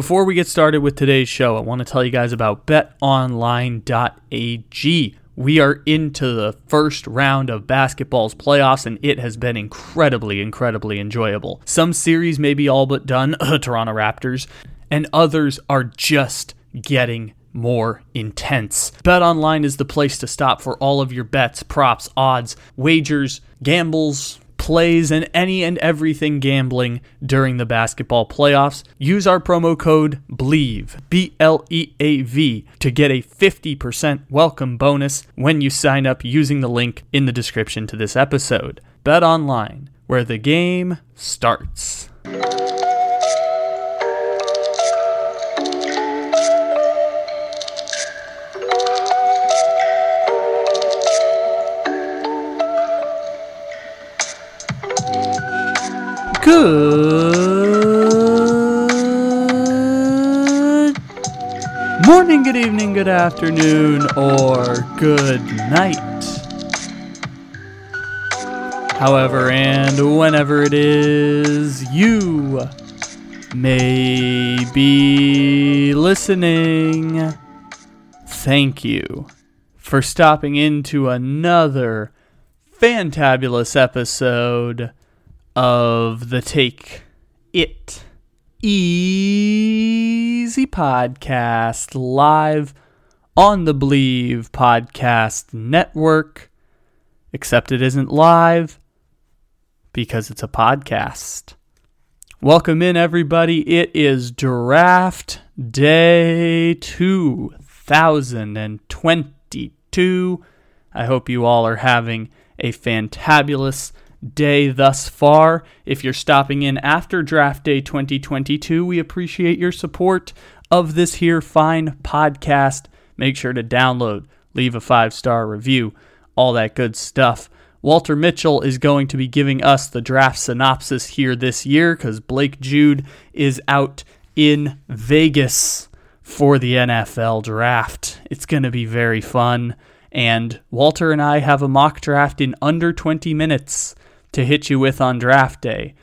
Before we get started with today's show, I want to tell you guys about betonline.ag. We are into the first round of basketball's playoffs, and it has been incredibly, incredibly enjoyable. Some series may be all but done, Toronto Raptors, and others are just getting more intense. BetOnline is the place to stop for all of your bets, props, odds, wagers, gambles, plays, and any and everything gambling during the basketball playoffs. Use our promo code BLEAV, B L E A V, to get a 50% welcome bonus when you sign up using the link in the description to this episode. Bet online, where the game starts. Good morning, good evening, good afternoon, or good night. However, and whenever it is you may be listening, thank you for stopping into another fantabulous episode of the Take It Easy podcast live on the Bleav Podcast Network. Except it isn't live because it's a podcast. Welcome in, everybody. It is draft day 2022. I hope you all are having a fantabulous day thus far. If you're stopping in after draft day 2022, we appreciate your support of this here fine podcast. Make sure to download, leave a five star review, all that good stuff. Walter Mitchell is going to be giving us the draft synopsis here this year because Blake Jude is out in Vegas for the NFL draft. It's going to be very fun. And Walter and I have a mock draft in under 20 minutes to hit you with on draft day.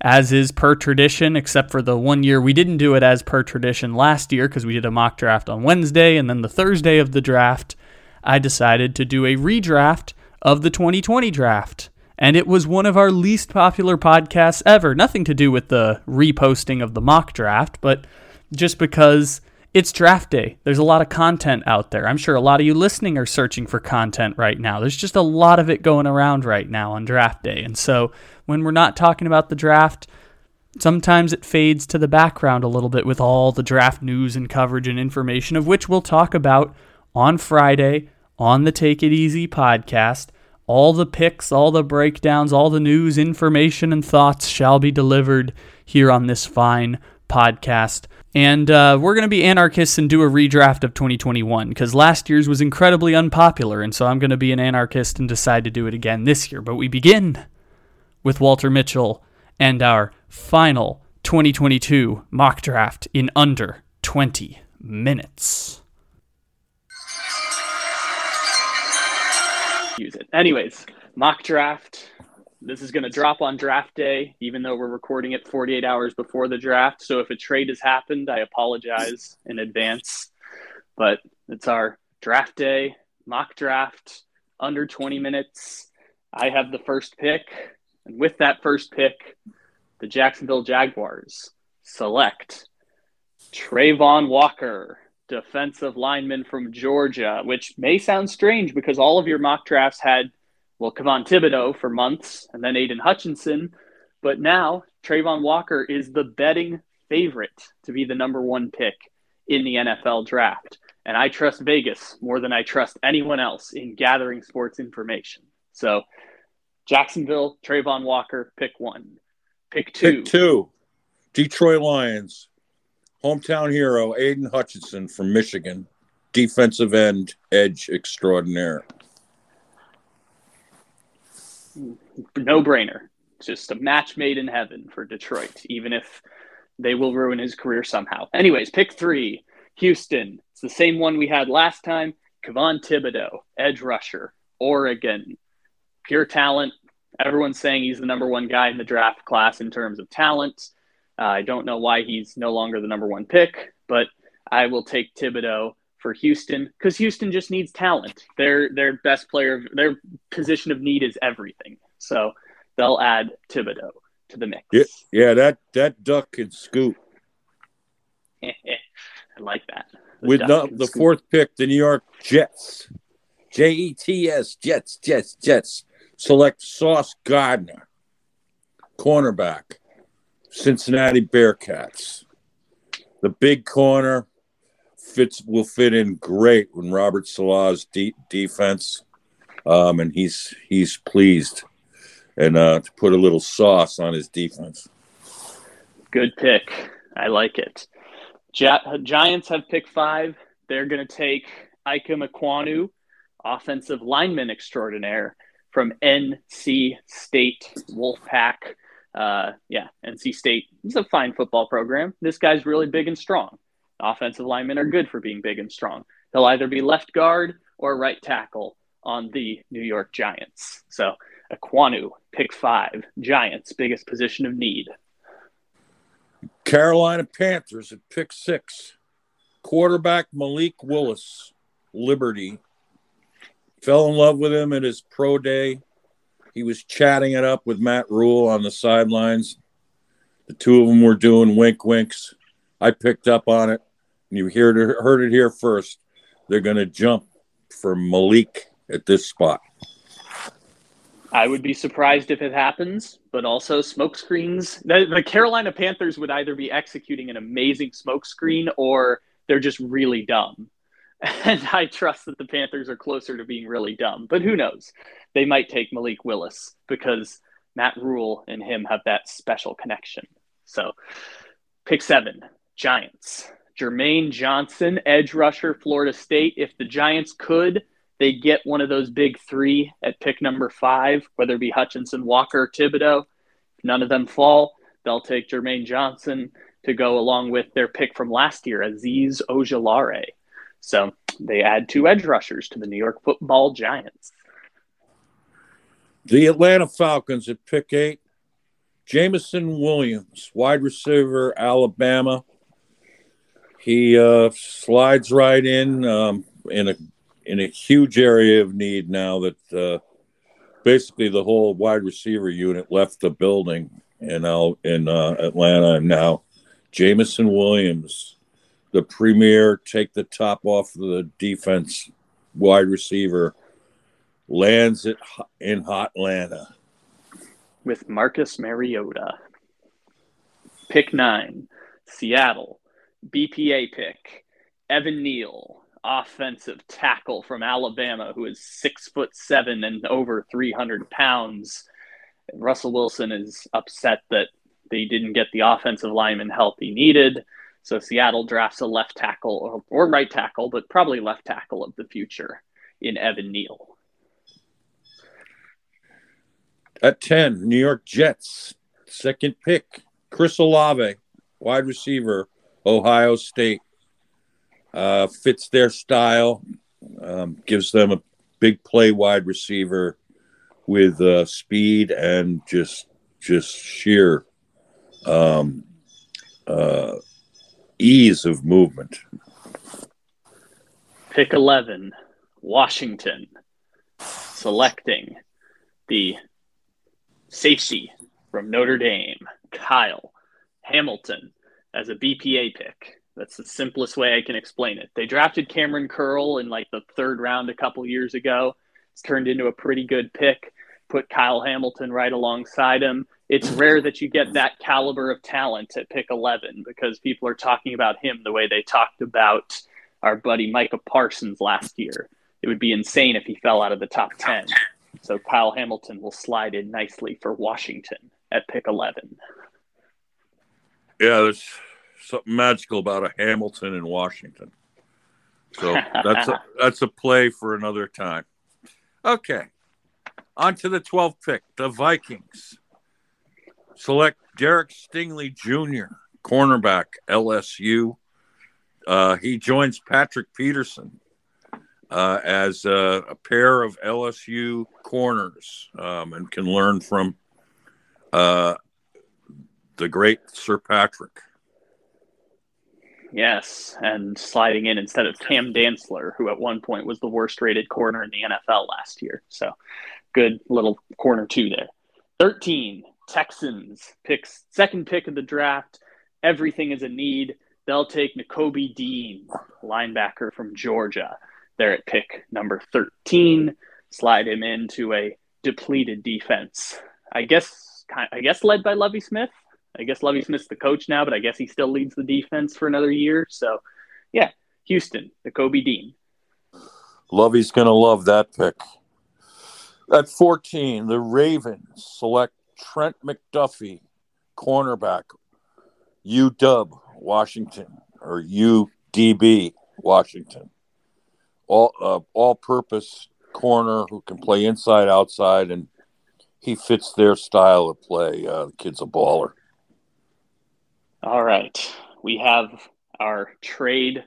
As is per tradition, except for the one year we didn't do it as per tradition last year because we did a mock draft on Wednesday and then the Thursday of the draft, I decided to do a redraft of the 2020 draft. And it was one of our least popular podcasts ever. Nothing to do with the reposting of the mock draft, but just because it's draft day. There's a lot of content out there. I'm sure a lot of you listening are searching for content right now. There's just a lot of it going around right now on draft day. And so when we're not talking about the draft, sometimes it fades to the background a little bit with all the draft news and coverage and information, of which we'll talk about on Friday on the Take It Easy podcast. All the picks, all the breakdowns, all the news, information, and thoughts shall be delivered here on this fine podcast and uh, we're going to be anarchists and do a redraft of 2021 because last year's was incredibly unpopular. And so I'm going to be an anarchist and decide to do it again this year. But we begin with Walter Mitchell and our final 2022 mock draft in under 20 minutes. Use it. Anyways, mock draft this is going to drop on draft day, even though we're recording it 48 hours before the draft. So if a trade has happened, I apologize in advance. But it's our draft day, mock draft, under 20 minutes. I have the first pick. And with that first pick, the Jacksonville Jaguars select Travon Walker, defensive lineman from Georgia, which may sound strange because all of your mock drafts had well, Kayvon Thibodeaux for months and then Aiden Hutchinson. But now Travon Walker is the betting favorite to be the number one pick in the NFL draft. And I trust Vegas more than I trust anyone else in gathering sports information. So Jacksonville, Travon Walker, pick one. Pick two. Pick two. Detroit Lions. Hometown hero Aiden Hutchinson from Michigan. Defensive end, edge extraordinaire no brainer. Just a match made in heaven for Detroit, even if they will ruin his career somehow. Anyways, pick three Houston. It's the same one we had last time. Kayvon Thibodeaux, edge rusher, Oregon. Pure talent. Everyone's saying he's the number one guy in the draft class in terms of talent. Uh, I don't know why he's no longer the number one pick, but I will take Thibodeaux for Houston because Houston just needs talent. Their their best player, their position of need is everything. So they'll add Thibodeaux to the mix. Yeah, yeah that that duck can scoop. I like that. The With the, the fourth pick, the New York Jets, J E T S, Jets, Jets, Jets, select Sauce Gardner, cornerback, Cincinnati Bearcats. The big corner fits will fit in great when Robert Saleh's de- defense, um, and he's he's pleased, and uh, to put a little sauce on his defense. Good pick. I like it. Gi- Giants have pick five. They're going to take Ikem Ekwonu, offensive lineman extraordinaire from NC State Wolfpack. Uh, yeah, NC State is a fine football program. This guy's really big and strong. Offensive linemen are good for being big and strong. They'll either be left guard or right tackle on the New York Giants. So Ekwonu, pick five, Giants, biggest position of need. Carolina Panthers at pick six. Quarterback Malik Willis, Liberty. Fell in love with him at his pro day. He was chatting it up with Matt Rhule on the sidelines. The two of them were doing wink winks. I picked up on it. You heard it, heard it here first. They're going to jump for Malik at this spot. I would be surprised if it happens, but also smokescreens. The, the Carolina Panthers would either be executing an amazing smokescreen or they're just really dumb. And I trust that the Panthers are closer to being really dumb, but who knows? They might take Malik Willis because Matt Rhule and him have that special connection. So, pick seven, Giants. Jermaine Johnson, edge rusher, Florida State. If the Giants could, they get one of those big three at pick number five, whether it be Hutchinson, Walker, or Thibodeaux. If none of them fall, they'll take Jermaine Johnson to go along with their pick from last year, Azeez Ojulari. So they add two edge rushers to the New York football Giants. The Atlanta Falcons at pick eight. Jameson Williams, wide receiver, Alabama. He uh, slides right in um, in a in a huge area of need now that uh, basically the whole wide receiver unit left the building in out in uh, Atlanta, and now Jameson Williams, the premier, take the top off of the defense wide receiver, lands it in hot Atlanta. With Marcus Mariota. Pick nine, Seattle, BPA pick, Evan Neal, offensive tackle from Alabama who is six foot seven and over 300 pounds. Russell Wilson is upset that they didn't get the offensive lineman help he needed. So Seattle drafts a left tackle or, or right tackle, but probably left tackle of the future in Evan Neal. At 10, New York Jets, second pick, Chris Olave, wide receiver, Ohio State uh, fits their style, um, gives them a big play wide receiver with uh, speed and just just sheer um, uh, ease of movement. Pick 11, Washington, selecting the safety from Notre Dame, Kyle Hamilton, as a BPA pick. That's the simplest way I can explain it. They drafted Kamren Curl in like the third round a couple years ago. It's turned into a pretty good pick. Put Kyle Hamilton right alongside him. It's rare that you get that caliber of talent at pick 11 because people are talking about him the way they talked about our buddy Micah Parsons last year. It would be insane if he fell out of the top 10. So Kyle Hamilton will slide in nicely for Washington at pick 11. Yeah, there's something magical about a Hamilton in Washington. So that's a, that's a play for another time. Okay. On to the 12th pick, the Vikings. Select Derek Stingley Jr., cornerback, LSU. Uh, he joins Patrick Peterson uh, as a, a, pair of LSU corners um, and can learn from uh, the great Sir Patrick. Yes, and sliding in instead of Cam Dantzler, who at one point was the worst rated corner in the NFL last year. So good little corner two there. 13, Texans picks second pick of the draft. Everything is a need. They'll take Nakobe Dean, linebacker from Georgia. They're at pick number 13. Slide him into a depleted defense. I guess I guess led by Lovie Smith. I guess Lovie Smith's the coach now, but I guess he still leads the defense for another year. So, yeah, Houston, the Kobe Dean. Lovie's going to love that pick. At 14, the Ravens select Trent McDuffie, cornerback, UW, Washington, or UDub, Washington. All uh, all-purpose corner who can play inside, outside, and he fits their style of play. Uh, the kid's a baller. All right. We have our trade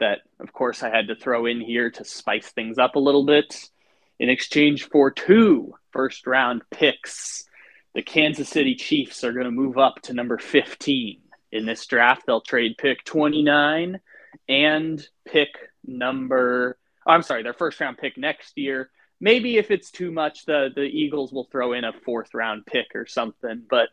that, of course, I had to throw in here to spice things up a little bit. In exchange for two first round picks, the Kansas City Chiefs are going to move up to number 15 in this draft. They'll trade pick 29 and pick number, I'm sorry, their first round pick next year. Maybe if it's too much, the, the Eagles will throw in a fourth round pick or something. But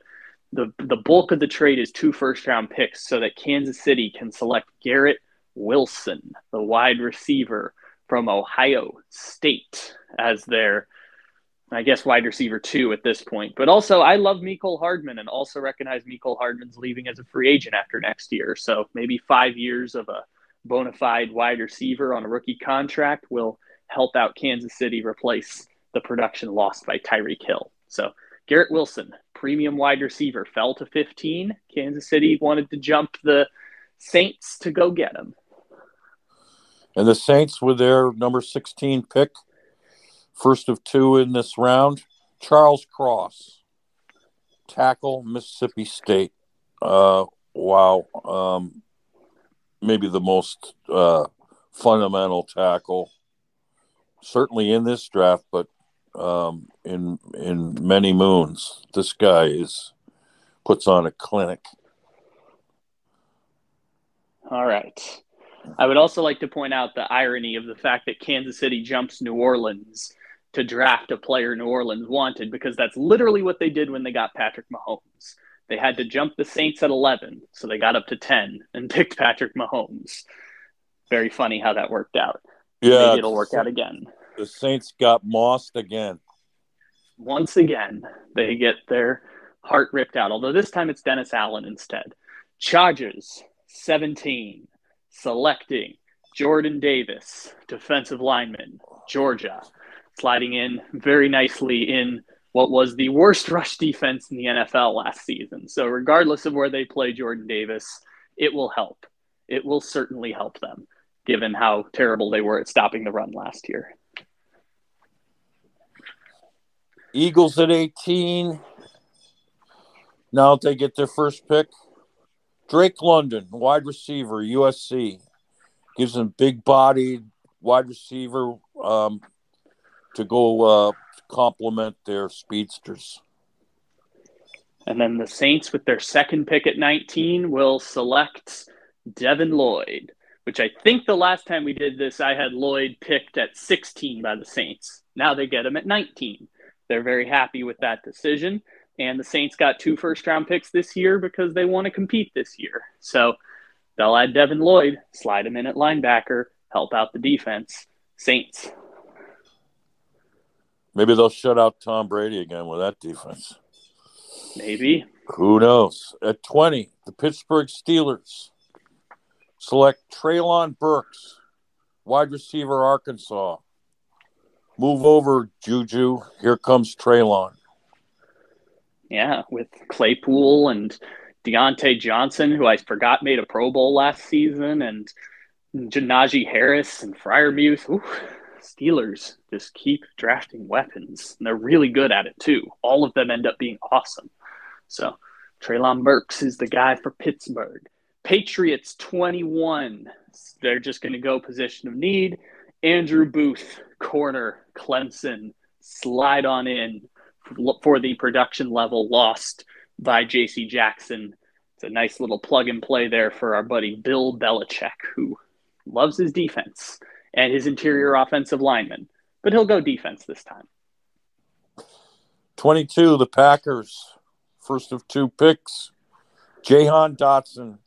the the bulk of the trade is two first round picks so that Kansas City can select Garrett Wilson, the wide receiver from Ohio State, as their I guess wide receiver two at this point. But also I love Mecole Hardman and also recognize Mecole Hardman's leaving as a free agent after next year. So maybe five years of a bona fide wide receiver on a rookie contract will help out Kansas City replace the production lost by Tyreek Hill. So Garrett Wilson, premium wide receiver, fell to 15. Kansas City wanted to jump the Saints to go get him. And the Saints, with their number 16 pick, first of two in this round, Charles Cross, tackle, Mississippi State. Uh, wow. Um, maybe the most uh, fundamental tackle, certainly in this draft, but um, in in many moons. This guy is puts on a clinic. All right. I would also like to point out the irony of the fact that Kansas City jumps New Orleans to draft a player New Orleans wanted because that's literally what they did when they got Patrick Mahomes. They had to jump the Saints at 11, so they got up to 10 and picked Patrick Mahomes. Very funny how that worked out. Yeah, Maybe it'll work out again the Saints got mossed again. Once again, they get their heart ripped out, although this time it's Dennis Allen instead. Chargers 17, selecting Jordan Davis, defensive lineman, Georgia, sliding in very nicely in what was the worst rush defense in the NFL last season. So, regardless of where they play Jordan Davis, it will help. It will certainly help them, given how terrible they were at stopping the run last year. Eagles at 18. Now they get their first pick. Drake London, wide receiver, USC, gives them big bodied wide receiver um, to go uh, complement their speedsters. And then the Saints, with their second pick at 19, will select Devin Lloyd, which I think the last time we did this, I had Lloyd picked at 16 by the Saints. Now they get him at 19. They're very happy with that decision. And the Saints got two first round picks this year because they want to compete this year. So they'll add Devin Lloyd, slide him in at linebacker, help out the defense. Saints. Maybe they'll shut out Tom Brady again with that defense. Maybe. Who knows? At 20, the Pittsburgh Steelers select Treylon Burks, wide receiver, Arkansas. Move over, Juju. Here comes Treylon. Yeah, with Claypool and Diontae Johnson, who I forgot made a Pro Bowl last season, and Najee Harris and Freiermuth. Ooh, Steelers just keep drafting weapons. And they're really good at it too. All of them end up being awesome. So Treylon Burks is the guy for Pittsburgh. Patriots 21. They're just going to go position of need. Andrew Booth, corner, Clemson, slide on in for the production level lost by J.C. Jackson. It's a nice little plug and play there for our buddy Bill Belichick, who loves his defense and his interior offensive lineman, but he'll go defense this time. 22, the Packers, first of two picks. Jahan Dotson,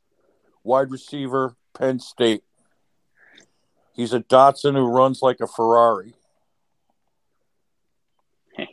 wide receiver, Penn State. He's a Dotson who runs like a Ferrari.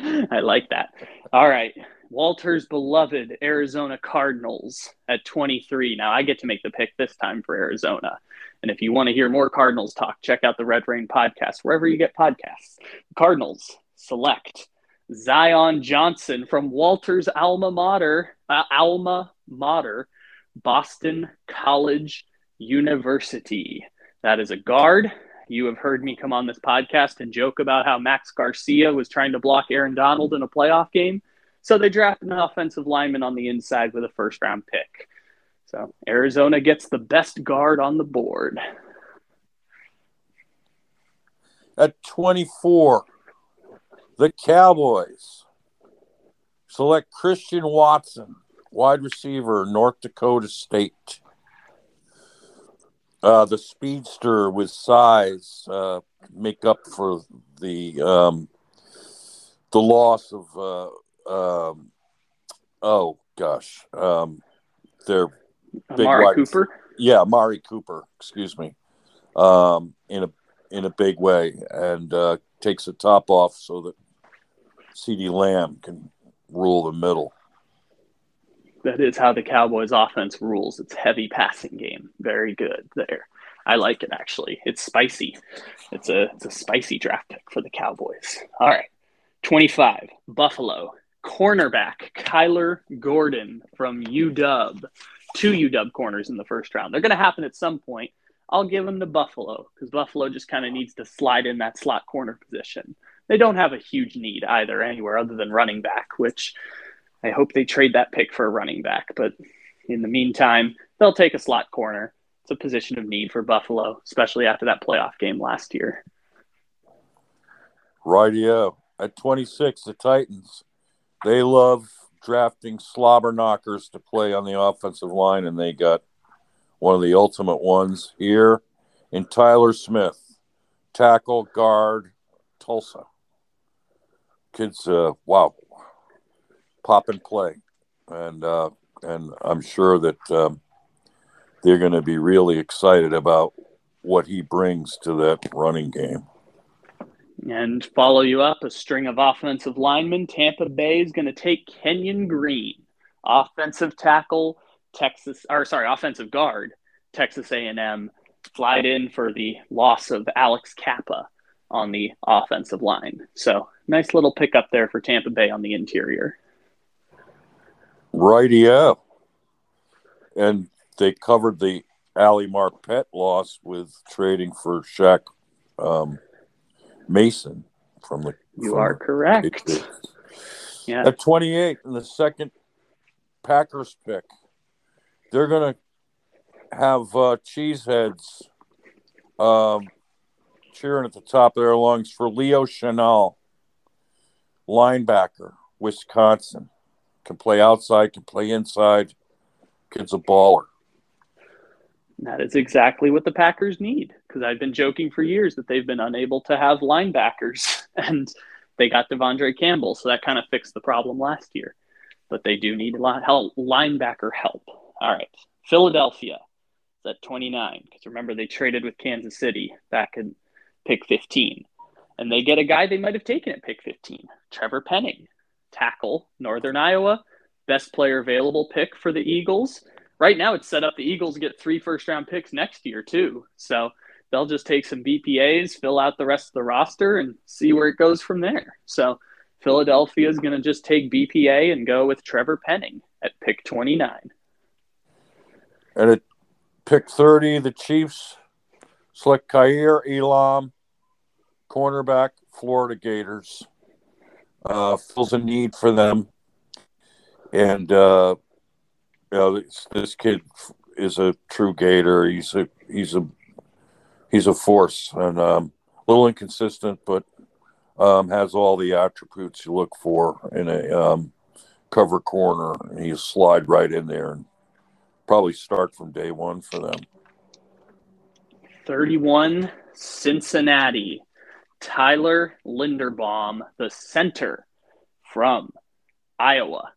I like that. All right. Walter's beloved Arizona Cardinals at 23. Now I get to make the pick this time for Arizona. And if you want to hear more Cardinals talk, check out the Red Rain podcast, wherever you get podcasts. Cardinals select Zion Johnson from Walter's alma mater, uh, alma mater, Boston College University. That is a guard. You have heard me come on this podcast and joke about how Max Garcia was trying to block Aaron Donald in a playoff game. So they drafted an offensive lineman on the inside with a first round pick. So Arizona gets the best guard on the board. At 24, the Cowboys select Christian Watson, wide receiver, North Dakota State. Uh, the speedster with size uh, make up for the um, the loss of uh, um, oh gosh, um, their big Amari Cooper. Yeah, Mari Cooper. Excuse me. Um, in a in a big way, and uh, takes the top off so that CeeDee Lamb can rule the middle. That is how the Cowboys offense rules. It's heavy passing game. Very good there. I like it actually. It's spicy. It's a it's a spicy draft pick for the Cowboys. All right. 25, Buffalo. Cornerback Kyler Gordon from UW. Two UW corners in the first round. They're going to happen at some point. I'll give them to Buffalo because Buffalo just kind of needs to slide in that slot corner position. They don't have a huge need either anywhere other than running back, which I hope they trade that pick for a running back. But in the meantime, they'll take a slot corner. It's a position of need for Buffalo, especially after that playoff game last year. Rightio. At 26, the Titans. They love drafting slobber knockers to play on the offensive line, and they got one of the ultimate ones here in Tyler Smith, tackle guard, Tulsa. Kids, uh, wow, pop and play, and uh, and I'm sure that um, they're going to be really excited about what he brings to that running game. And follow you up a string of offensive linemen. Tampa Bay is going to take Kenyon Green, offensive tackle, Texas, or sorry, offensive guard, Texas A&M, flied in for the loss of Alex Cappa on the offensive line. So nice little pickup there for Tampa Bay on the interior. Rightio. And they covered the Ali Marpet loss with trading for Shaq um, Mason from the. You from are correct. Yeah. At 28 in the second Packers pick, they're going to have uh, cheeseheads um, cheering at the top of their lungs for Leo Chenal, linebacker, Wisconsin. Can play outside, can play inside. Kid's a baller. That is exactly what the Packers need because I've been joking for years that they've been unable to have linebackers and they got De'Vondre Campbell, so that kind of fixed the problem last year. But they do need a lot of help, linebacker help. All right, Philadelphia is at 29 because remember they traded with Kansas City back in pick 15, and they get a guy they might have taken at pick 15, Trevor Penning, tackle, Northern Iowa, best player available pick for the Eagles right now it's set up the Eagles get three first round picks next year too. So they'll just take some BPAs, fill out the rest of the roster, and see where it goes from there. So Philadelphia is going to just take BPA and go with Trevor Penning at pick 29. And at pick 30, the Chiefs select Kaiir Elam, cornerback, Florida Gators. Uh, fills a need for them. And uh, you know, this, this kid is a true Gator. He's a he's a he's a force and um, a little inconsistent, but um, has all the attributes you look for in a um, cover corner, he'll slide right in there and probably start from day one for them. 31 Cincinnati. Tyler Linderbaum, the center from Iowa.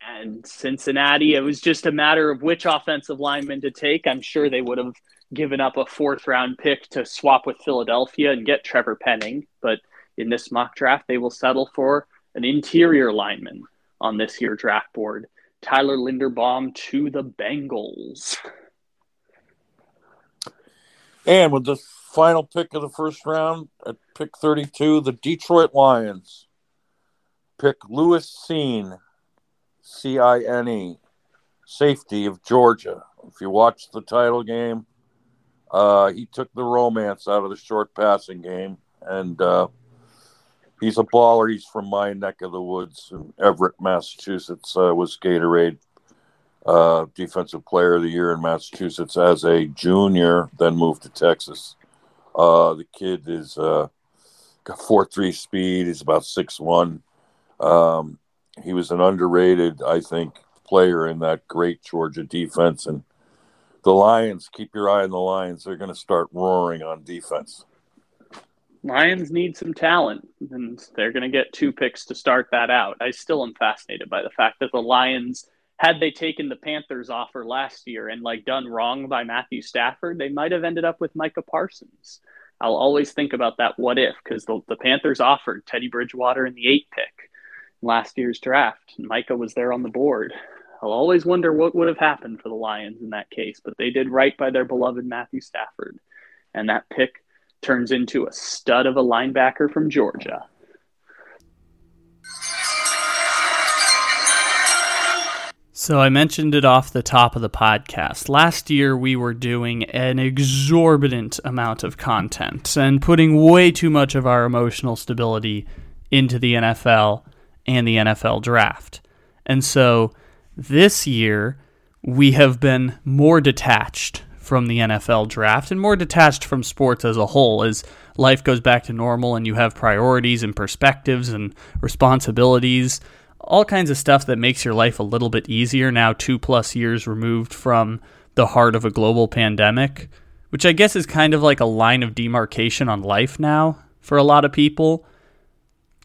And Cincinnati, it was just a matter of which offensive lineman to take. I'm sure they would have given up a fourth round pick to swap with Philadelphia and get Trevor Penning. But in this mock draft, they will settle for an interior lineman on this year draft board. Tyler Linderbaum to the Bengals. And with the final pick of the first round at pick 32, the Detroit Lions pick Lewis Cine, C I N E, safety of Georgia. If you watch the title game, uh, he took the romance out of the short passing game, and uh, he's a baller. He's from my neck of the woods in Everett, Massachusetts. Uh, was Gatorade uh, Defensive Player of the Year in Massachusetts as a junior, then moved to Texas. Uh, the kid is uh, got four three speed. He's about six one. Um, he was an underrated, I think, player in that great Georgia defense. And the Lions, keep your eye on the Lions. They're going to start roaring on defense. Lions need some talent, and they're going to get two picks to start that out. I still am fascinated by the fact that the Lions, had they taken the Panthers offer last year and like done wrong by Matthew Stafford, they might have ended up with Micah Parsons. I'll always think about that what if because the, the Panthers offered Teddy Bridgewater in the eight pick last year's draft. Micah was there on the board. I'll always wonder what would have happened for the Lions in that case, but they did right by their beloved Matthew Stafford. And that pick turns into a stud of a linebacker from Georgia. So I mentioned it off the top of the podcast. Last year we were doing an exorbitant amount of content and putting way too much of our emotional stability into the NFL and the NFL draft. And so this year we have been more detached from the NFL draft and more detached from sports as a whole as life goes back to normal and you have priorities and perspectives and responsibilities, all kinds of stuff that makes your life a little bit easier now, two plus years removed from the heart of a global pandemic, which I guess is kind of like a line of demarcation on life now for a lot of people.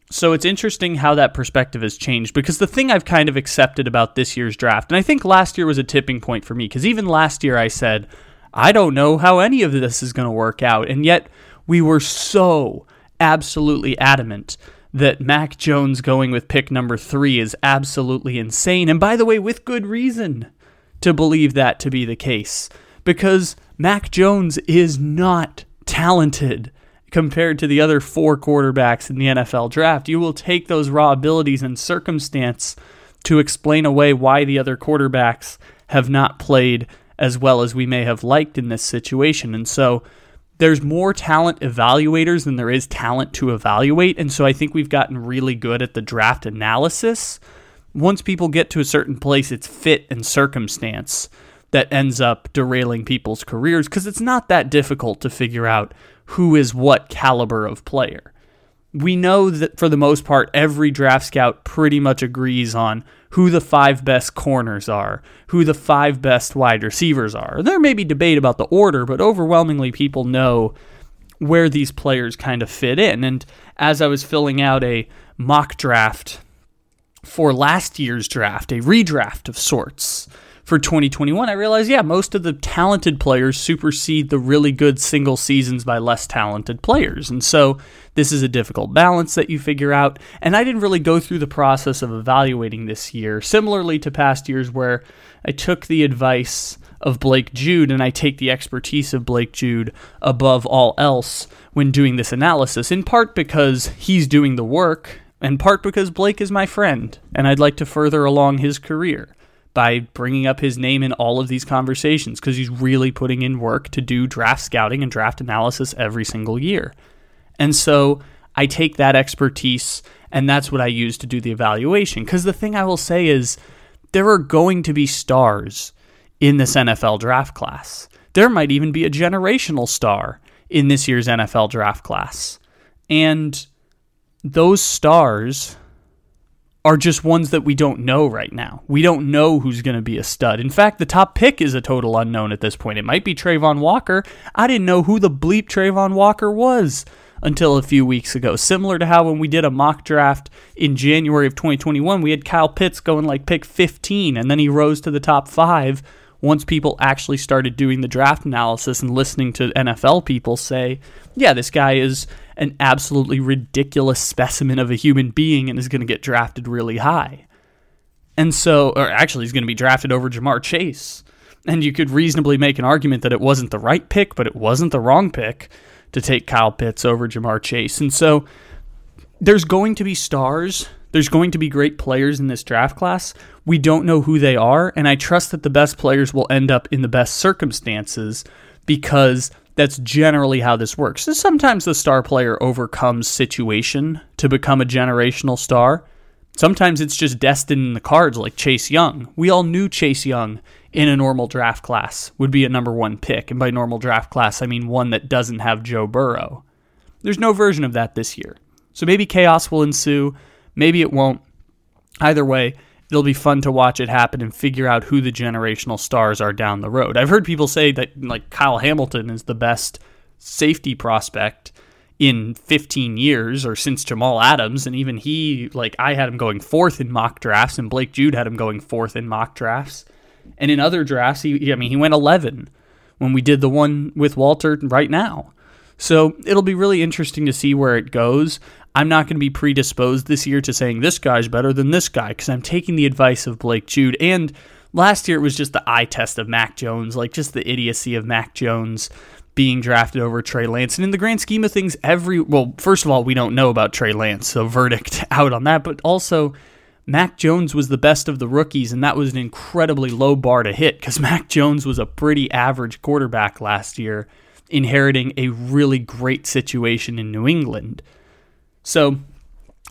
So it's interesting how that perspective has changed because the thing I've kind of accepted about this year's draft, and I think last year was a tipping point for me because even last year I said, I don't know how any of this is going to work out. And yet we were so absolutely adamant that Mac Jones going with pick number three is absolutely insane. And by the way, with good reason to believe that to be the case because Mac Jones is not talented compared to the other four quarterbacks in the NFL draft. You will take those raw abilities and circumstance to explain away why the other quarterbacks have not played as well as we may have liked in this situation. And so there's more talent evaluators than there is talent to evaluate. And so I think we've gotten really good at the draft analysis. Once people get to a certain place, it's fit and circumstance that ends up derailing people's careers because it's not that difficult to figure out who is what caliber of player. We know that for the most part, every draft scout pretty much agrees on who the five best corners are, who the five best wide receivers are. There may be debate about the order, but overwhelmingly people know where these players kind of fit in. And as I was filling out a mock draft for last year's draft, a redraft of sorts, for 2021, I realized, yeah, most of the talented players supersede the really good single seasons by less talented players. And so this is a difficult balance that you figure out. And I didn't really go through the process of evaluating this year, similarly to past years where I took the advice of Blake Jude and I take the expertise of Blake Jude above all else when doing this analysis, in part because he's doing the work, and part because Blake is my friend and I'd like to further along his career by bringing up his name in all of these conversations because he's really putting in work to do draft scouting and draft analysis every single year. And so I take that expertise and that's what I use to do the evaluation. Because the thing I will say is there are going to be stars in this NFL draft class. There might even be a generational star in this year's NFL draft class. And those stars are just ones that we don't know right now. We don't know who's going to be a stud. In fact, the top pick is a total unknown at this point. It might be Travon Walker. I didn't know who the bleep Travon Walker was until a few weeks ago. Similar to how when we did a mock draft in January of 2021, we had Kyle Pitts going like pick 15, and then he rose to the top five once people actually started doing the draft analysis and listening to NFL people say, yeah, this guy is an absolutely ridiculous specimen of a human being and is going to get drafted really high. And so, or actually, he's going to be drafted over Ja'Marr Chase. And you could reasonably make an argument that it wasn't the right pick, but it wasn't the wrong pick to take Kyle Pitts over Ja'Marr Chase. And so there's going to be stars. There's going to be great players in this draft class. We don't know who they are, and I trust that the best players will end up in the best circumstances because that's generally how this works. So sometimes the star player overcomes situation to become a generational star. Sometimes it's just destined in the cards, like Chase Young. We all knew Chase Young in a normal draft class would be a number one pick. And by normal draft class, I mean one that doesn't have Joe Burrow. There's no version of that this year. So maybe chaos will ensue. Maybe it won't. Either way, it'll be fun to watch it happen and figure out who the generational stars are down the road. I've heard people say that like Kyle Hamilton is the best safety prospect in 15 years or since Jamal Adams and even he like I had him going fourth in mock drafts and Blake Jude had him going fourth in mock drafts. And in other drafts he I mean he went 11 when we did the one with Walter right now. So it'll be really interesting to see where it goes. I'm not going to be predisposed this year to saying this guy's better than this guy because I'm taking the advice of Blake Jude. And last year it was just the eye test of Mac Jones, like just the idiocy of Mac Jones being drafted over Trey Lance. And in the grand scheme of things, every well, first of all, we don't know about Trey Lance, so verdict out on that. But also, Mac Jones was the best of the rookies, and that was an incredibly low bar to hit because Mac Jones was a pretty average quarterback last year, inheriting a really great situation in New England. So,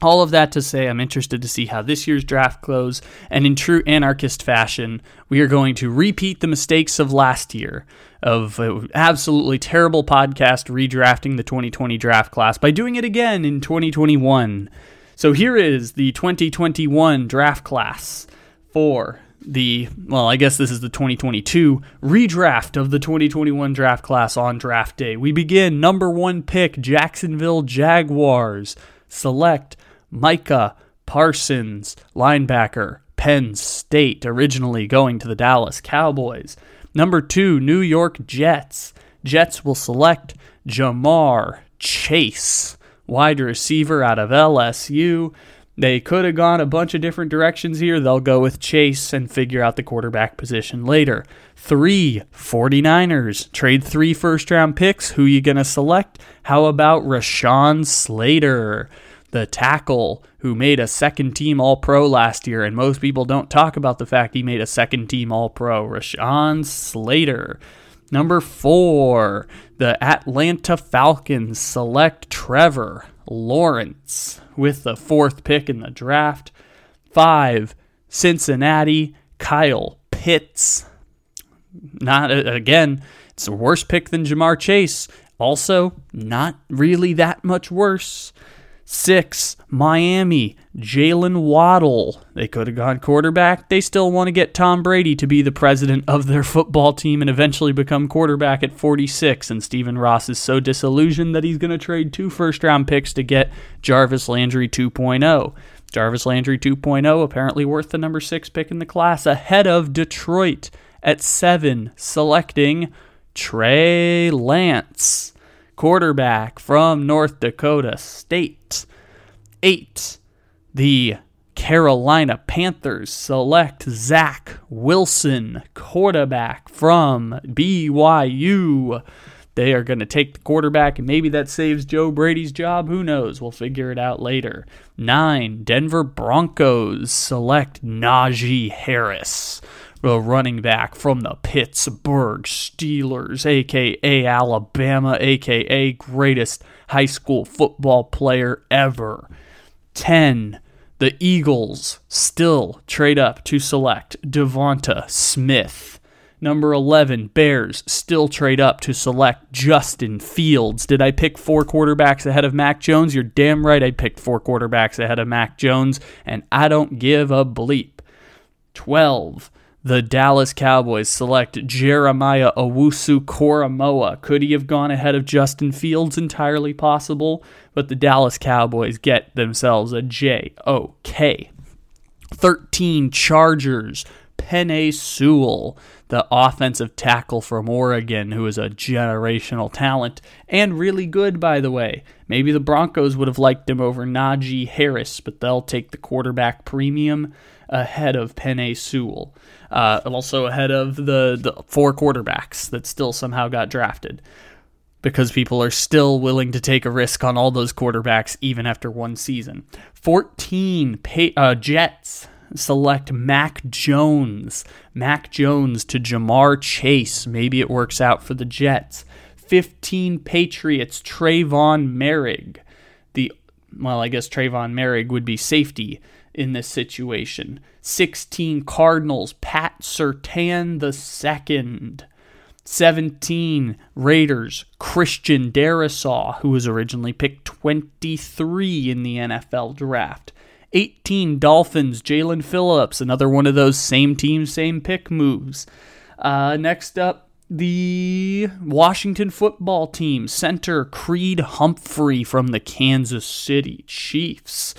all of that to say, I'm interested to see how this year's draft goes, and in true anarchist fashion, we are going to repeat the mistakes of last year of uh, absolutely terrible podcast redrafting the 2020 draft class by doing it again in 2021. So here is the 2021 draft class for the, well, I guess this is the 2022 redraft of the 2021 draft class on draft day. We begin number one pick, Jacksonville Jaguars. Select Micah Parsons, linebacker, Penn State, originally going to the Dallas Cowboys. Number two, New York Jets. Jets will select Ja'Marr Chase, wide receiver out of LSU. They could have gone a bunch of different directions here. They'll go with Chase and figure out the quarterback position later. Three, 49ers. Trade three first round picks. Who you going to select? How about Rashawn Slater, the tackle who made a second team All Pro last year? And most people don't talk about the fact he made a second team All Pro. Rashawn Slater. Number four, the Atlanta Falcons select Trevor Lawrence with the fourth pick in the draft. Five, Cincinnati, Kyle Pitts. Not uh, again, it's a worse pick than Ja'Marr Chase. Also, not really that much worse. Six, Miami, Jaylen Waddle. They could have gone quarterback. They still want to get Tom Brady to be the president of their football team and eventually become quarterback at 46. And Stephen Ross is so disillusioned that he's going to trade two first round picks to get Jarvis Landry 2.0. Jarvis Landry 2.0 apparently worth the number six pick in the class, ahead of Detroit at seven, selecting Trey Lance quarterback from North Dakota State. Eight, the Carolina Panthers select Zach Wilson, quarterback from BYU. They are going to take the quarterback, and maybe that saves Joe Brady's job. Who knows? We'll figure it out later. Nine, Denver Broncos select Najee Harris a running back from the Pittsburgh Steelers, aka Alabama, aka greatest high school football player ever. 10. The Eagles still trade up to select Devonta Smith, Number 11, Bears still trade up to select Justin Fields. Did I pick four quarterbacks ahead of Mac Jones? You're damn right I picked four quarterbacks ahead of Mac Jones, and I don't give a bleep. 12, the Dallas Cowboys select Jeremiah Owusu Koramoah. Could he have gone ahead of Justin Fields? Entirely possible, but the Dallas Cowboys get themselves a J O K. 13 Chargers Penei Sewell, the offensive tackle from Oregon, who is a generational talent and really good, by the way. Maybe the Broncos would have liked him over Najee Harris, but they'll take the quarterback premium ahead of Penei Sewell. Uh, also ahead of the, the four quarterbacks that still somehow got drafted because people are still willing to take a risk on all those quarterbacks even after one season. 14 pay, uh, Jets select Mac Jones. Mac Jones to Ja'Marr Chase. Maybe it works out for the Jets. 15 Patriots, Trevon Moehrig. The well, I guess Trevon Moehrig would be safety in this situation. 16 Cardinals, Pat Surtain second. 17 Raiders, Christian Darrisaw, who was originally picked 23 in the NFL draft. 18 Dolphins, Jaelan Phillips, another one of those same team, same pick moves. Uh, next up, the Washington football team, center Creed Humphrey from the Kansas City Chiefs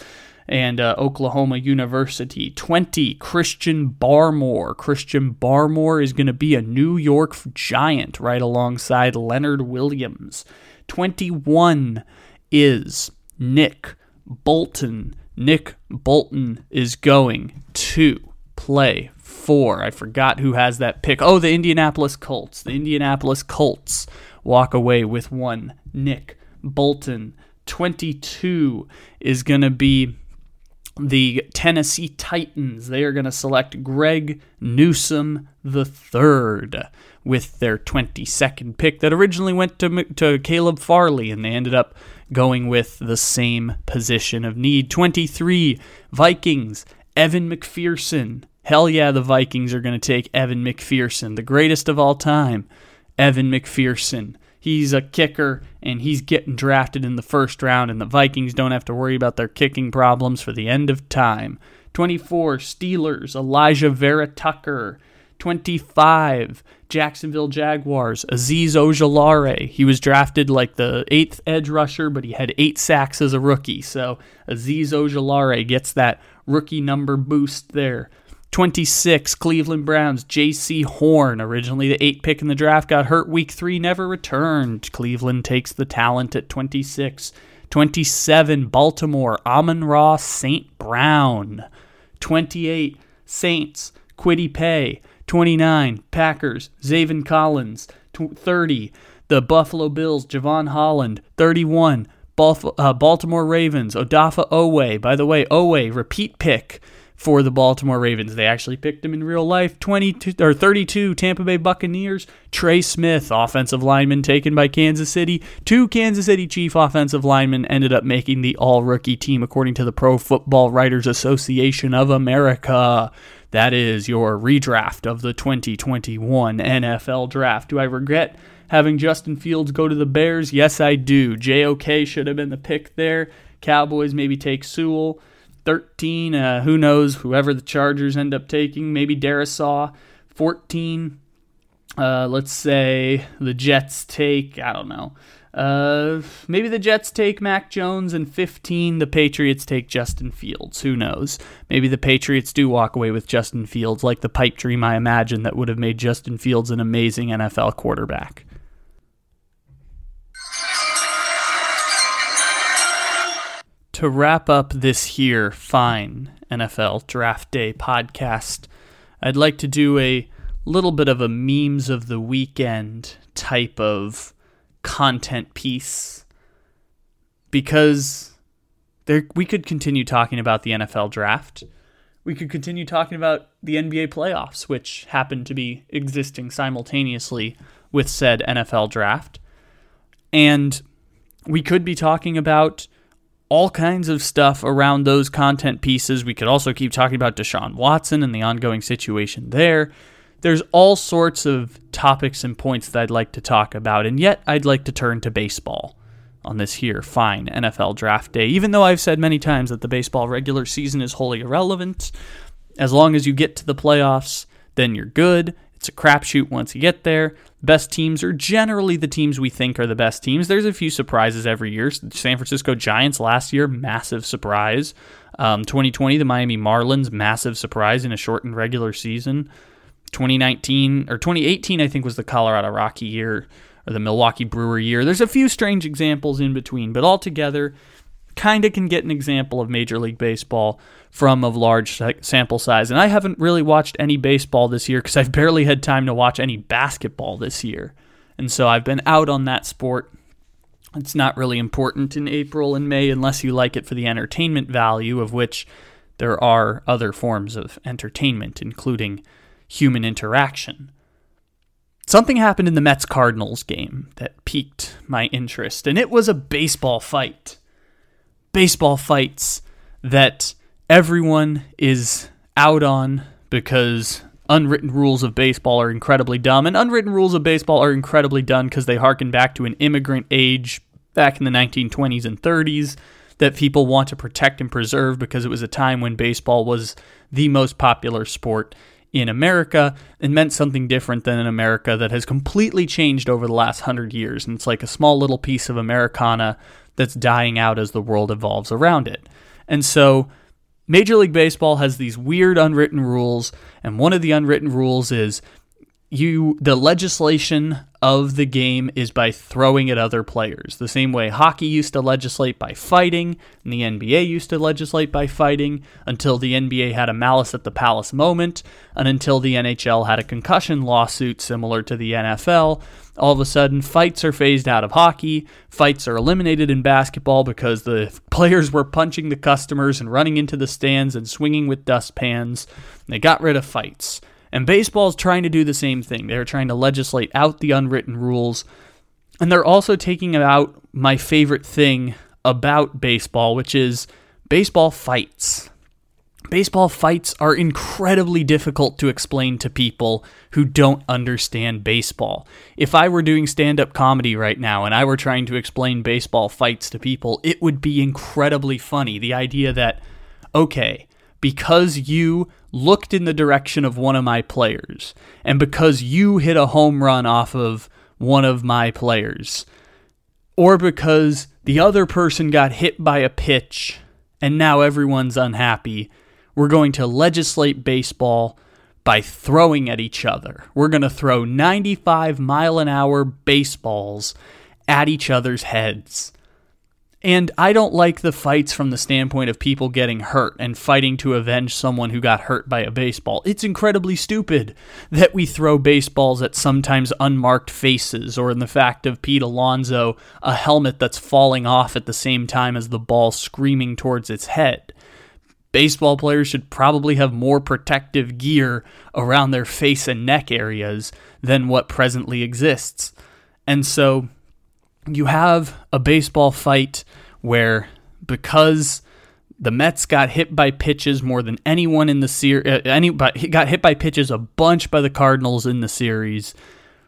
and uh, Oklahoma University. 20, Christian Barmore. Christian Barmore is going to be a New York Giant right alongside Leonard Williams. 21 is Nick Bolton Nick Bolton is going to play for. I forgot who has that pick. Oh, the Indianapolis Colts. The Indianapolis Colts walk away with one. Nick Bolton. 22 is going to be the Tennessee Titans. They are going to select Greg Newsome III with their 22nd pick that originally went to, to Caleb Farley, and they ended up going with the same position of need. 23, Vikings, Evan McPherson. Hell yeah, the Vikings are going to take Evan McPherson, the greatest of all time. Evan McPherson. He's a kicker and he's getting drafted in the first round, and the Vikings don't have to worry about their kicking problems for the end of time. 24, Steelers, Alijah Vera-Tucker. 25, Jacksonville Jaguars, Azeez Ojulari. He was drafted like the eighth edge rusher, but he had eight sacks as a rookie. So Azeez Ojulari gets that rookie number boost there. 26, Cleveland Browns, Jaycee Horn, originally the eight pick in the draft, got hurt week three, never returned. Cleveland takes the talent at 26. 27, Baltimore, Amon-Ra St. Brown. 28, Saints, Kwity Paye. 29, Packers, Zaven Collins. 30, the Buffalo Bills, Jevon Holland. 31, uh, Baltimore Ravens, Odafe Oweh. By the way, Oweh, repeat pick for the Baltimore Ravens. They actually picked him in real life. 22 or 32 Tampa Bay Buccaneers. Trey Smith, offensive lineman taken by Kansas City. Two Kansas City Chief offensive linemen ended up making the all rookie team according to the Pro Football Writers Association of America. That is your redraft of the 2021 NFL draft. Do I regret having Justin Fields go to the Bears? Yes, I do. JOK should have been the pick there. Cowboys maybe take Sewell. 13, uh, who knows, whoever the Chargers end up taking, maybe Darrisaw. 14, uh, let's say the Jets take, I don't know, uh, maybe the Jets take Mac Jones, and 15, the Patriots take Justin Fields. Who knows? Maybe the Patriots do walk away with Justin Fields, like the pipe dream I imagine that would have made Justin Fields an amazing NFL quarterback. To wrap up this here fine NFL Draft Day podcast, I'd like to do a little bit of a memes of the weekend type of content piece because there we could continue talking about the NFL draft. We could continue talking about the NBA playoffs, which happen to be existing simultaneously with said NFL draft. And we could be talking about all kinds of stuff around those content pieces. We could also keep talking about Deshaun Watson and the ongoing situation there there's all sorts of topics and points that I'd like to talk about, and yet I'd like to turn to baseball on this here fine NFL draft day. Even though I've said many times that the baseball regular season is wholly irrelevant, as long as you get to the playoffs, then you're good. It's a crapshoot once you get there. Best teams are generally the teams we think are the best teams. There's a few surprises every year. San Francisco Giants last year, massive surprise. Um, 2020, the Miami Marlins, massive surprise in a shortened regular season. 2019 or 2018, I think, was the Colorado Rocky year or the Milwaukee Brewer year. There's a few strange examples in between, but altogether, kind of can get an example of Major League Baseball from a large sample size. And I haven't really watched any baseball this year because I've barely had time to watch any basketball this year. And so I've been out on that sport. It's not really important in April and May unless you like it for the entertainment value, of which there are other forms of entertainment, including human interaction. Something happened in the Mets Cardinals game that piqued my interest, and it was a baseball fight. Baseball fights that everyone is out on because unwritten rules of baseball are incredibly dumb, and unwritten rules of baseball are incredibly dumb because they harken back to an immigrant age back in the 1920s and 30s that people want to protect and preserve because it was a time when baseball was the most popular sport in America and meant something different than in America that has completely changed over the last hundred years. And it's like a small little piece of Americana that's dying out as the world evolves around it. And so Major League Baseball has these weird unwritten rules, and one of the unwritten rules is you the legislation of the game is by throwing at other players. The same way hockey used to legislate by fighting, and the NBA used to legislate by fighting, until the NBA had a malice at the palace moment, and until the NHL had a concussion lawsuit similar to the NFL. All of a sudden, fights are phased out of hockey. Fights are eliminated in basketball because the players were punching the customers and running into the stands and swinging with dustpans. They got rid of fights. And baseball is trying to do the same thing. They're trying to legislate out the unwritten rules. And they're also taking out my favorite thing about baseball, which is baseball fights. Baseball fights are incredibly difficult to explain to people who don't understand baseball. If I were doing stand up comedy right now and I were trying to explain baseball fights to people, it would be incredibly funny. The idea that, okay, because you looked in the direction of one of my players and because you hit a home run off of one of my players, or because the other person got hit by a pitch and now everyone's unhappy, we're going to legislate baseball by throwing at each other. We're going to throw 95 mile an hour baseballs at each other's heads. And I don't like the fights from the standpoint of people getting hurt and fighting to avenge someone who got hurt by a baseball. It's incredibly stupid that we throw baseballs at sometimes unmarked faces, or in the fact of Pete Alonso, a helmet that's falling off at the same time as the ball screaming towards its head. Baseball players should probably have more protective gear around their face and neck areas than what presently exists. And so you have a baseball fight where because the Mets got hit by pitches more than anyone in the series. Uh, any, got hit by pitches a bunch by the Cardinals in the series.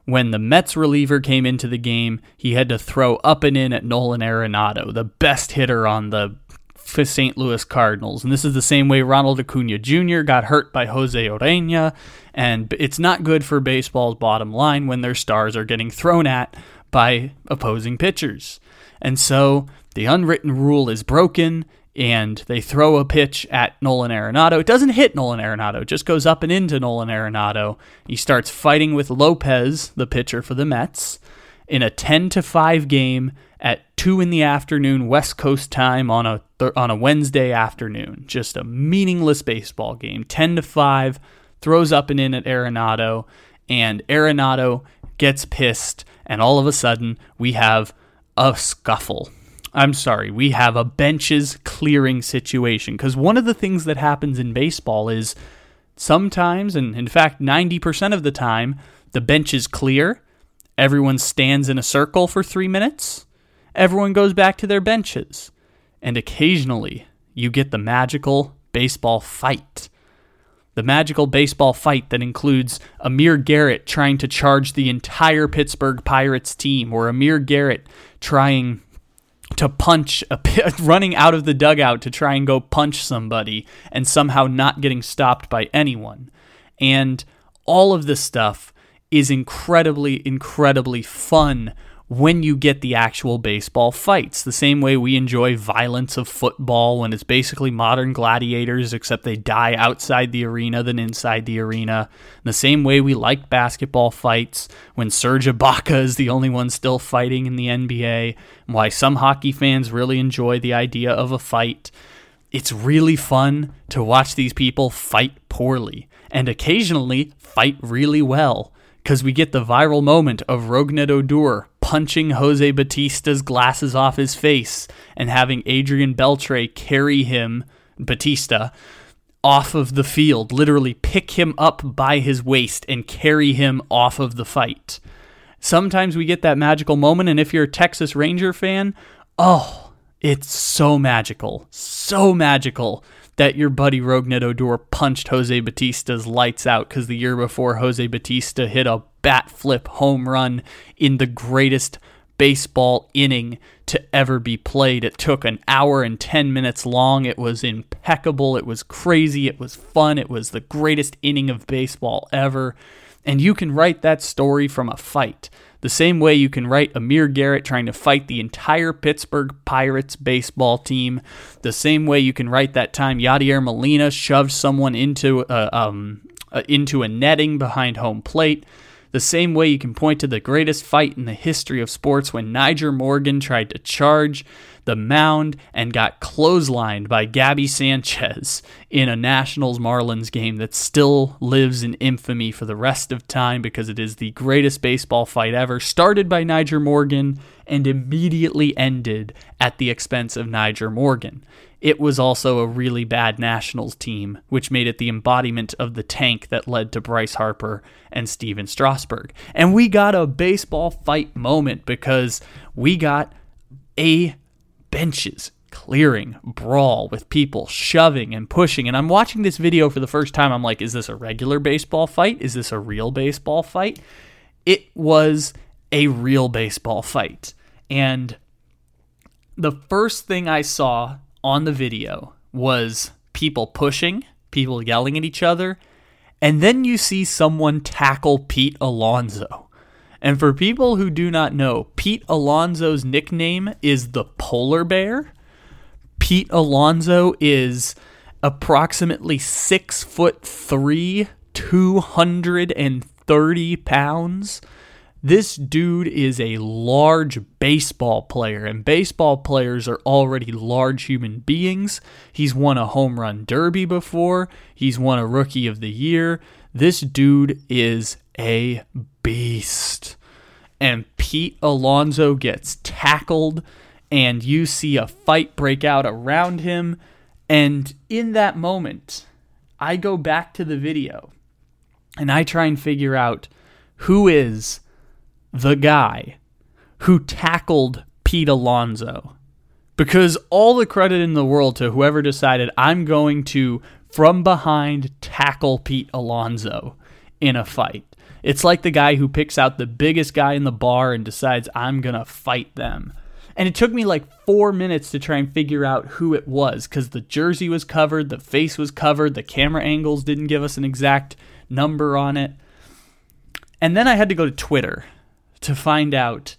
When the Mets reliever came into the game, he had to throw up and in at Nolan Arenado, the best hitter on the St. Louis Cardinals. And this is the same way Ronald Acuna Jr. got hurt by Jose Urena. And it's not good for baseball's bottom line when their stars are getting thrown at by opposing pitchers. And so the unwritten rule is broken and they throw a pitch at Nolan Arenado. It doesn't hit Nolan Arenado, it just goes up and into Nolan Arenado. He starts fighting with Lopez, the pitcher for the Mets, in a 10 to 5 game at 2 in the afternoon West Coast time on a th- on a Wednesday afternoon. Just a meaningless baseball game. 10 to 5 throws up and in at Arenado and Arenado gets pissed and all of a sudden we have a scuffle. I'm sorry, we have a benches clearing situation. Because one of the things that happens in baseball is sometimes, and in fact, 90% of the time, the bench is clear. Everyone stands in a circle for three minutes. Everyone goes back to their benches. And occasionally, you get the magical baseball fight the magical baseball fight that includes Amir Garrett trying to charge the entire Pittsburgh Pirates team, or Amir Garrett trying to punch a running out of the dugout to try and go punch somebody and somehow not getting stopped by anyone. And all of this stuff is incredibly incredibly fun when you get the actual baseball fights. The same way we enjoy violence of football when it's basically modern gladiators, except they die outside the arena than inside the arena. The same way we like basketball fights when Serge Ibaka is the only one still fighting in the NBA, why some hockey fans really enjoy the idea of a fight. It's really fun to watch these people fight poorly and occasionally fight really well because we get the viral moment of Rougned Odor punching Jose Bautista's glasses off his face and having Adrian Beltre carry him, Bautista, off of the field, literally pick him up by his waist and carry him off of the fight. Sometimes we get that magical moment, and if you're a Texas Ranger fan, oh, it's so magical, so magical that your buddy Rougned Odor punched Jose Bautista's lights out because the year before Jose Bautista hit a bat flip home run in the greatest baseball inning to ever be played. It took an hour and 10 minutes long. It was impeccable. It was crazy. It was fun. It was the greatest inning of baseball ever. And you can write that story from a fight. The same way you can write Amir Garrett trying to fight the entire Pittsburgh Pirates baseball team. The same way you can write that time Yadier Molina shoved someone into a, um, into a netting behind home plate. The same way you can point to the greatest fight in the history of sports when Nyjer Morgan tried to charge the mound and got clotheslined by Gaby Sanchez in a Nationals Marlins game that still lives in infamy for the rest of time because it is the greatest baseball fight ever, started by Nyjer Morgan and immediately ended at the expense of Nyjer Morgan. It was also a really bad Nationals team, which made it the embodiment of the tank that led to Bryce Harper and Stephen Strasburg. And we got a baseball fight moment because we got a benches clearing brawl with people shoving and pushing. And I'm watching this video for the first time. I'm like, is this a regular baseball fight? Is this a real baseball fight? It was a real baseball fight. And the first thing I saw on the video was people pushing, people yelling at each other, and then you see someone tackle Pete Alonso. And for people who do not know, Pete Alonso's nickname is the Polar Bear. Pete Alonso is approximately six foot three, 230 pounds. This dude is a large baseball player, and baseball players are already large human beings. He's won a home run derby before, he's won a rookie of the year. This dude is a. And Pete Alonso gets tackled, and you see a fight break out around him. And in that moment, I go back to the video and I try and figure out who is the guy who tackled Pete Alonso. Because all the credit in the world to whoever decided I'm going to, from behind, tackle Pete Alonso in a fight. It's like the guy who picks out the biggest guy in the bar and decides, I'm going to fight them. And it took me like four minutes to try and figure out who it was because the jersey was covered, the face was covered, the camera angles didn't give us an exact number on it. And then I had to go to Twitter to find out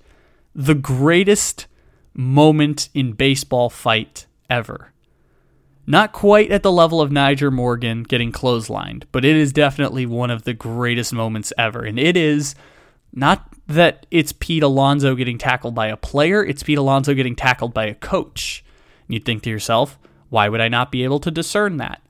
the greatest moment in baseball fight ever. Not quite at the level of Nyjer Morgan getting clotheslined, but it is definitely one of the greatest moments ever. And it is not that it's Pete Alonso getting tackled by a player, it's Pete Alonso getting tackled by a coach. And you'd think to yourself, why would I not be able to discern that?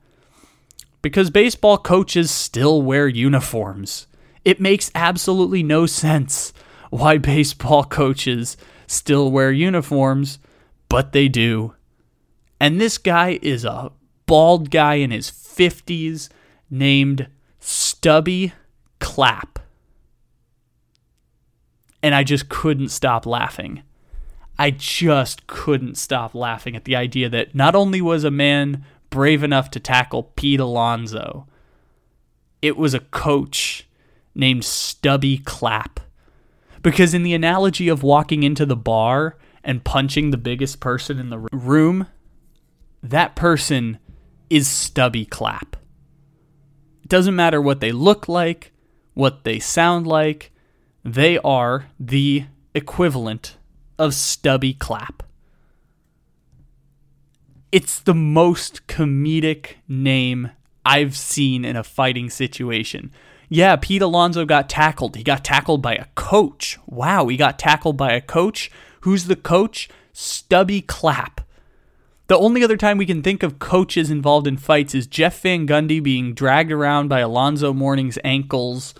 Because baseball coaches still wear uniforms. It makes absolutely no sense why baseball coaches still wear uniforms, but they do. And this guy is a bald guy in his 50s named Stubby Clapp. And I just couldn't stop laughing. I just couldn't stop laughing at the idea that not only was a man brave enough to tackle Pete Alonso, it was a coach named Stubby Clapp. Because in the analogy of walking into the bar and punching the biggest person in the room, that person is Stubby Clapp. It doesn't matter what they look like, what they sound like, they are the equivalent of Stubby Clapp. It's the most comedic name I've seen in a fighting situation. Yeah, Pete Alonso got tackled. He got tackled by a coach. Wow, he got tackled by a coach. Who's the coach? Stubby Clapp. The only other time we can think of coaches involved in fights is Jeff Van Gundy being dragged around by Alonzo Mourning's ankles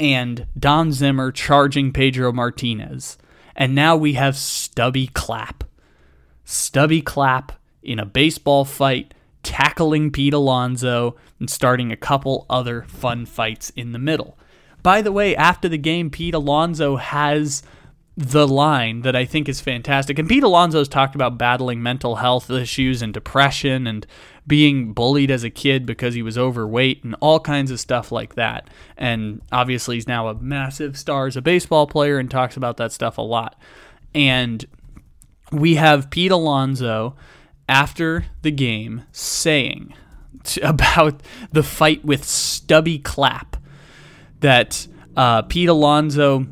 and Don Zimmer charging Pedro Martinez. And now we have Stubby Clapp. Stubby Clapp in a baseball fight tackling Pete Alonso and starting a couple other fun fights in the middle. By the way, after the game, Pete Alonso has the line that I think is fantastic. And Pete Alonso's talked about battling mental health issues and depression and being bullied as a kid because he was overweight and all kinds of stuff like that. And obviously, he's now a massive star as a baseball player and talks about that stuff a lot. And we have Pete Alonso after the game saying about the fight with Stubby Clapp that uh, Pete Alonso,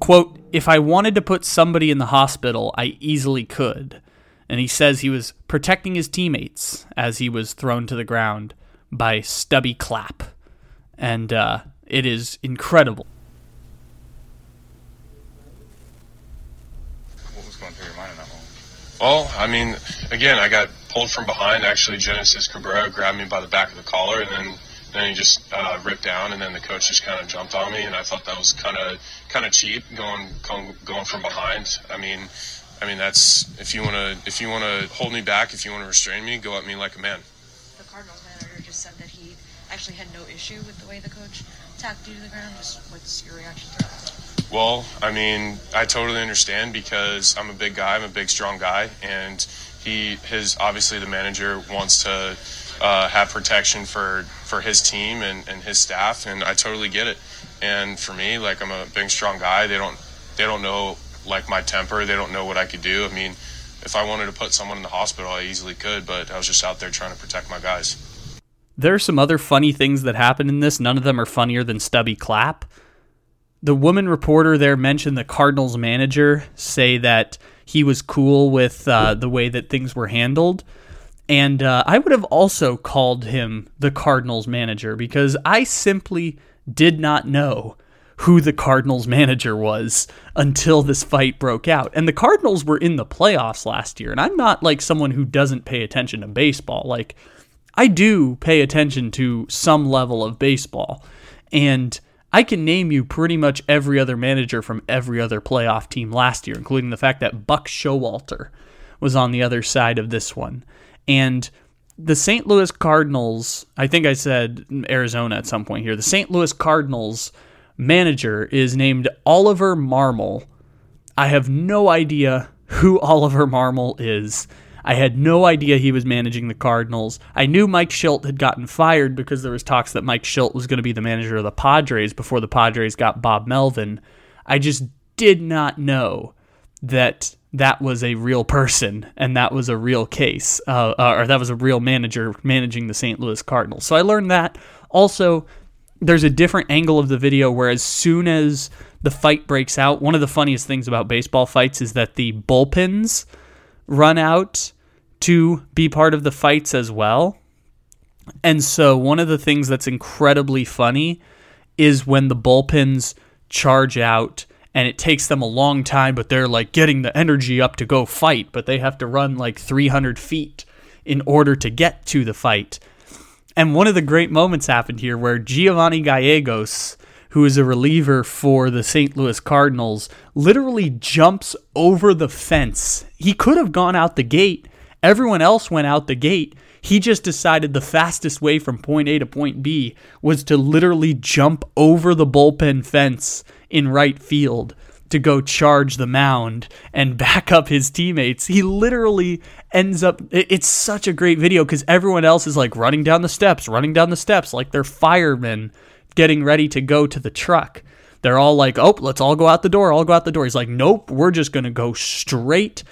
quote, if I wanted to put somebody in the hospital, I easily could. And he says he was protecting his teammates as he was thrown to the ground by Stubby Clapp. And uh, it is incredible. Well, I mean, again, I got pulled from behind. Actually, Genesis Cabrera grabbed me by the back of the collar, and then then he just uh, ripped down, and then the coach just kind of jumped on me, and I thought that was kind of kind of cheap going, going going from behind. I mean, I mean that's if you want to if you want to hold me back, if you want to restrain me, go at me like a man. The Cardinals manager just said that he actually had no issue with the way the coach tacked you to the ground. Just what's your reaction to that? Well, I mean, I totally understand because I'm a big guy. I'm a big, strong guy, and he, his, obviously, the manager wants to uh, have protection for for his team and, and his staff, and I totally get it. And for me, like I'm a big, strong guy. They don't they don't know like my temper. They don't know what I could do. I mean, if I wanted to put someone in the hospital, I easily could, but I was just out there trying to protect my guys. There are some other funny things that happen in this. None of them are funnier than Stubby Clapp. the woman reporter there mentioned the Cardinals manager say that he was cool with uh, the way that things were handled. And uh, I would have also called him the Cardinals manager because I simply did not know who the Cardinals manager was until this fight broke out. And the Cardinals were in the playoffs last year. And I'm not like someone who doesn't pay attention to baseball. Like, I do pay attention to some level of baseball. And I can name you pretty much every other manager from every other playoff team last year, including the fact that Buck Showalter was on the other side of this one. And the St. Louis Cardinals, I think I said Arizona at some point here, the St. Louis Cardinals manager is named Oliver Marmol. I have no idea who Oliver Marmol is. I had no idea he was managing the Cardinals. I knew Mike Shildt had gotten fired because there was talks that Mike Shildt was going to be the manager of the Padres before the Padres got Bob Melvin. I just did not know that that was a real person and that was a real case, uh, uh, or that was a real manager managing the St. Louis Cardinals. So I learned that. Also, there's a different angle of the video where as soon as the fight breaks out, one of the funniest things about baseball fights is that the bullpens run out to be part of the fights as well. And so, one of the things that's incredibly funny is when the bullpens charge out and it takes them a long time, but they're like getting the energy up to go fight, but they have to run like 300 feet in order to get to the fight. And one of the great moments happened here where Giovanny Gallegos, who is a reliever for the St. Louis Cardinals, literally jumps over the fence. He could have gone out the gate Everyone else went out the gate. He just decided the fastest way from point A to point B was to literally jump over the bullpen fence in right field to go charge the mound and back up his teammates. He literally ends up. It's such a great video because everyone else is like running down the steps, running down the steps like they're firemen getting ready to go to the truck. They're all like, oh, let's all go out the door, all go out the door. He's like, nope, we're just going to go straight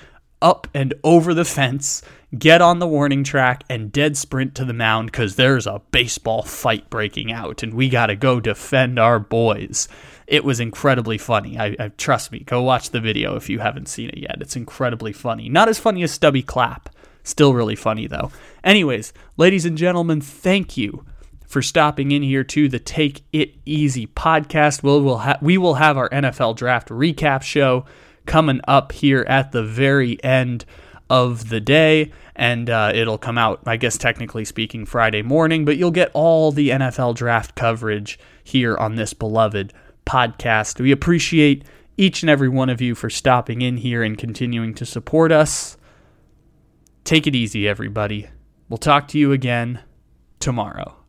up and over the fence, get on the warning track, and dead sprint to the mound because there's a baseball fight breaking out and we got to go defend our boys. It was incredibly funny. I, I, Trust me, go watch the video if you haven't seen it yet. It's incredibly funny. Not as funny as Stubby Clapp. Still really funny though. Anyways, ladies and gentlemen, thank you for stopping in here to the Take It Easy podcast. We'll, we'll ha- we will have our NFL draft recap show coming up here at the very end of the day. And uh, it'll come out, I guess, technically speaking, Friday morning, but you'll get all the NFL draft coverage here on this beloved podcast. We appreciate each and every one of you for stopping in here and continuing to support us. Take it easy, everybody. We'll talk to you again tomorrow.